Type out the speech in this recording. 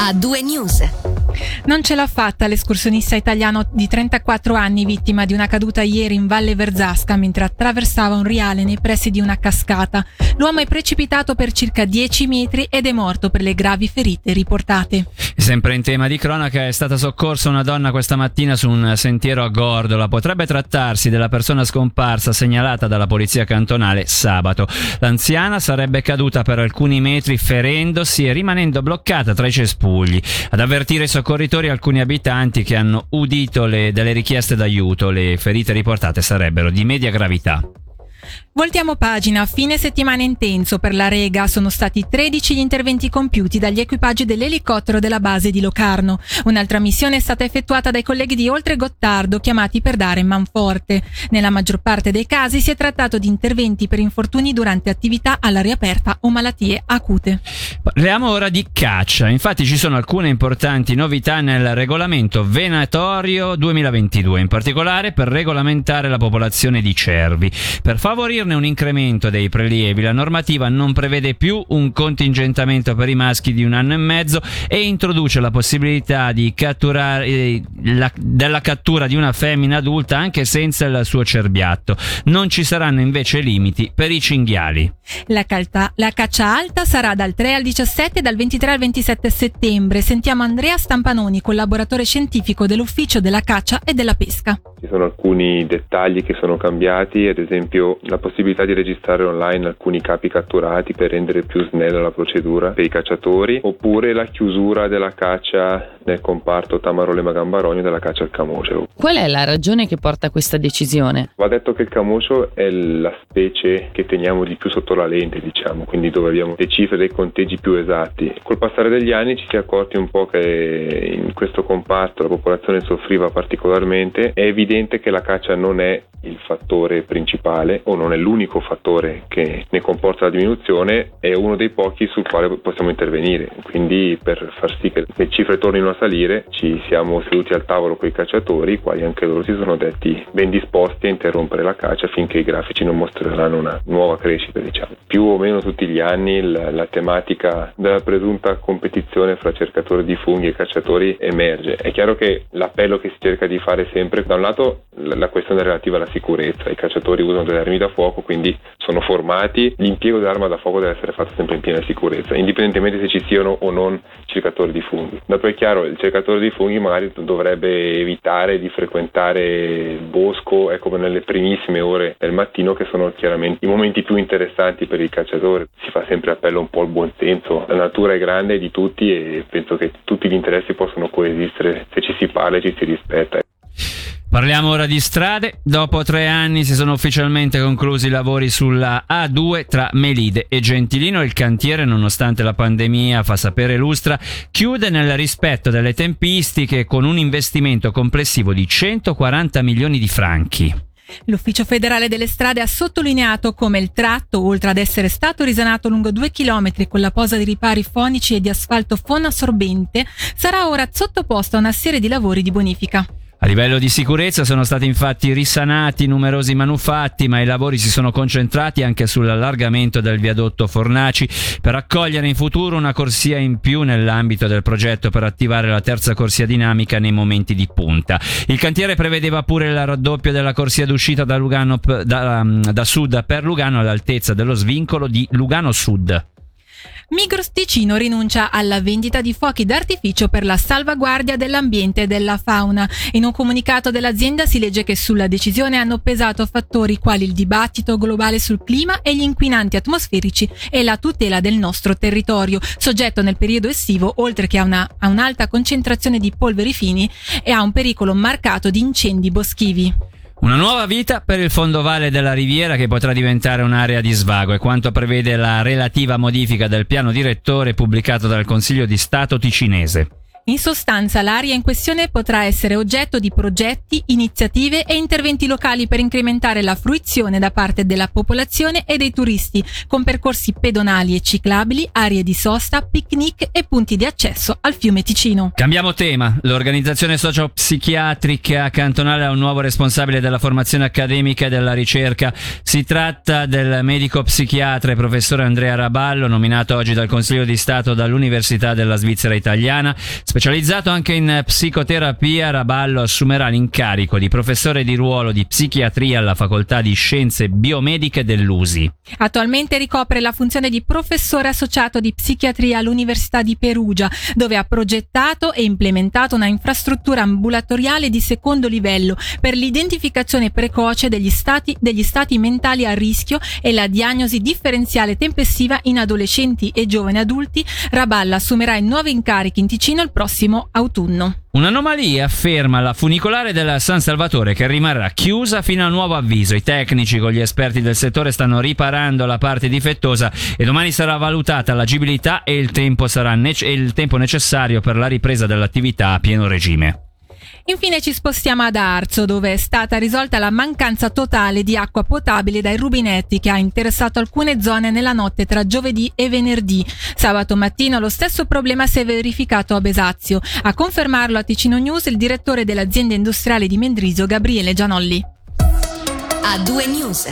A2 News. Non ce l'ha fatta l'escursionista italiano di 34 anni, vittima di una caduta ieri in Valle Verzasca mentre attraversava un riale nei pressi di una cascata. L'uomo è precipitato per circa 10 metri ed è morto per le gravi ferite riportate. Sempre in tema di cronaca è stata soccorsa una donna questa mattina su un sentiero a Gordola. Potrebbe trattarsi della persona scomparsa segnalata dalla polizia cantonale sabato. L'anziana sarebbe caduta per alcuni metri ferendosi e rimanendo bloccata tra i cespugli. Ad avvertire i soccorritori alcuni abitanti che hanno udito le, delle richieste d'aiuto. Le ferite riportate sarebbero di media gravità. Voltiamo pagina. Fine settimana intenso per la Rega. Sono stati 13 gli interventi compiuti dagli equipaggi dell'elicottero della base di Locarno. Un'altra missione è stata effettuata dai colleghi di Oltre Gottardo chiamati per dare manforte. Nella maggior parte dei casi si è trattato di interventi per infortuni durante attività all'aria aperta o malattie acute. Parliamo ora di caccia. Infatti ci sono alcune importanti novità nel regolamento venatorio 2022, in particolare per regolamentare la popolazione di cervi. Per favorirne un incremento dei prelievi, la normativa non prevede più un contingentamento per i maschi di un anno e mezzo e introduce la possibilità di catturare, eh, la, della cattura di una femmina adulta anche senza il suo cerbiatto. Non ci saranno invece limiti per i cinghiali. La, calta, la caccia alta sarà dal 3 al 17 e dal 23 al 27 settembre. Sentiamo Andrea Stampanoni, collaboratore scientifico dell'Ufficio della Caccia e della Pesca. Ci sono alcuni dettagli che sono cambiati, ad esempio la possibilità di registrare online alcuni capi catturati per rendere più snella la procedura per i cacciatori, oppure la chiusura della caccia nel comparto Tamarole Magambarogno della caccia al camoscio. Qual è la ragione che porta a questa decisione? Va detto che il camoscio è la specie che teniamo di più sotto la lente, diciamo, quindi dove abbiamo le cifre dei conteggi più esatti. Col passare degli anni ci si è accorti un po' che in questo comparto la popolazione soffriva particolarmente, è evidente che la caccia non è il fattore principale o non è l'unico fattore che ne comporta la diminuzione, è uno dei pochi sul quale possiamo intervenire. Quindi per far sì che le cifre tornino a salire ci siamo seduti al tavolo con i cacciatori, i quali anche loro si sono detti ben disposti a interrompere la caccia finché i grafici non mostreranno una nuova crescita. Diciamo. Più o meno tutti gli anni la, la tematica della presunta competizione fra cercatori di funghi e cacciatori emerge. È chiaro che l'appello che si cerca di fare sempre, da un lato la questione relativa alla sicurezza, i cacciatori usano delle armi da fuoco, quindi sono formati, l'impiego dell'arma da fuoco deve essere fatto sempre in piena sicurezza, indipendentemente se ci siano o non cercatori di funghi. Dopo è chiaro, il cercatore di funghi magari dovrebbe evitare di frequentare il bosco, ecco nelle primissime ore del mattino che sono chiaramente i momenti più interessanti per il cacciatore. Si fa sempre appello un po' al buon senso, la natura è grande di tutti e penso che tutti gli interessi possono coesistere se ci si parla e ci si rispetta. Parliamo ora di strade. Dopo tre anni si sono ufficialmente conclusi i lavori sulla A2 tra Melide e Gentilino. Il cantiere, nonostante la pandemia, fa sapere Lustra, chiude nel rispetto delle tempistiche con un investimento complessivo di 140 milioni di franchi. L'Ufficio federale delle strade ha sottolineato come il tratto, oltre ad essere stato risanato lungo due chilometri con la posa di ripari fonici e di asfalto fonoassorbente, sarà ora sottoposto a una serie di lavori di bonifica. A livello di sicurezza sono stati infatti risanati numerosi manufatti, ma i lavori si sono concentrati anche sull'allargamento del viadotto Fornaci per accogliere in futuro una corsia in più nell'ambito del progetto per attivare la terza corsia dinamica nei momenti di punta. Il cantiere prevedeva pure il raddoppio della corsia d'uscita da, Lugano, da, da sud per Lugano all'altezza dello svincolo di Lugano Sud. Migros Ticino rinuncia alla vendita di fuochi d'artificio per la salvaguardia dell'ambiente e della fauna. In un comunicato dell'azienda si legge che sulla decisione hanno pesato fattori quali il dibattito globale sul clima e gli inquinanti atmosferici e la tutela del nostro territorio, soggetto nel periodo estivo oltre che a, una, a un'alta concentrazione di polveri fini e a un pericolo marcato di incendi boschivi. Una nuova vita per il fondovale della Riviera che potrà diventare un'area di svago, è quanto prevede la relativa modifica del piano direttore pubblicato dal Consiglio di Stato ticinese. In sostanza, l'area in questione potrà essere oggetto di progetti, iniziative e interventi locali per incrementare la fruizione da parte della popolazione e dei turisti, con percorsi pedonali e ciclabili, aree di sosta, picnic e punti di accesso al fiume Ticino. Cambiamo tema. L'organizzazione socio-psichiatrica cantonale ha un nuovo responsabile della formazione accademica e della ricerca. Si tratta del medico psichiatra e professore Andrea Raballo, nominato oggi dal Consiglio di Stato dall'Università della Svizzera Italiana. Specializzato anche in psicoterapia, Raballo assumerà l'incarico di professore di ruolo di psichiatria alla Facoltà di Scienze Biomediche dell'USI. Attualmente ricopre la funzione di professore associato di psichiatria all'Università di Perugia, dove ha progettato e implementato una infrastruttura ambulatoriale di secondo livello per l'identificazione precoce degli stati, degli stati mentali a rischio e la diagnosi differenziale tempestiva in adolescenti e giovani adulti. Raballo assumerà i nuovi incarichi in Ticino il prossimo autunno. Un'anomalia afferma la funicolare della San Salvatore che rimarrà chiusa fino a nuovo avviso. I tecnici con gli esperti del settore stanno riparando la parte difettosa e domani sarà valutata l'agibilità e il tempo, nece- il tempo necessario per la ripresa dell'attività a pieno regime. Infine ci spostiamo ad Arzo, dove è stata risolta la mancanza totale di acqua potabile dai rubinetti che ha interessato alcune zone nella notte tra giovedì e venerdì. Sabato mattina lo stesso problema si è verificato a Besazio. A confermarlo a Ticino News il direttore dell'azienda industriale di Mendrisio, Gabriele Gianolli. A due news.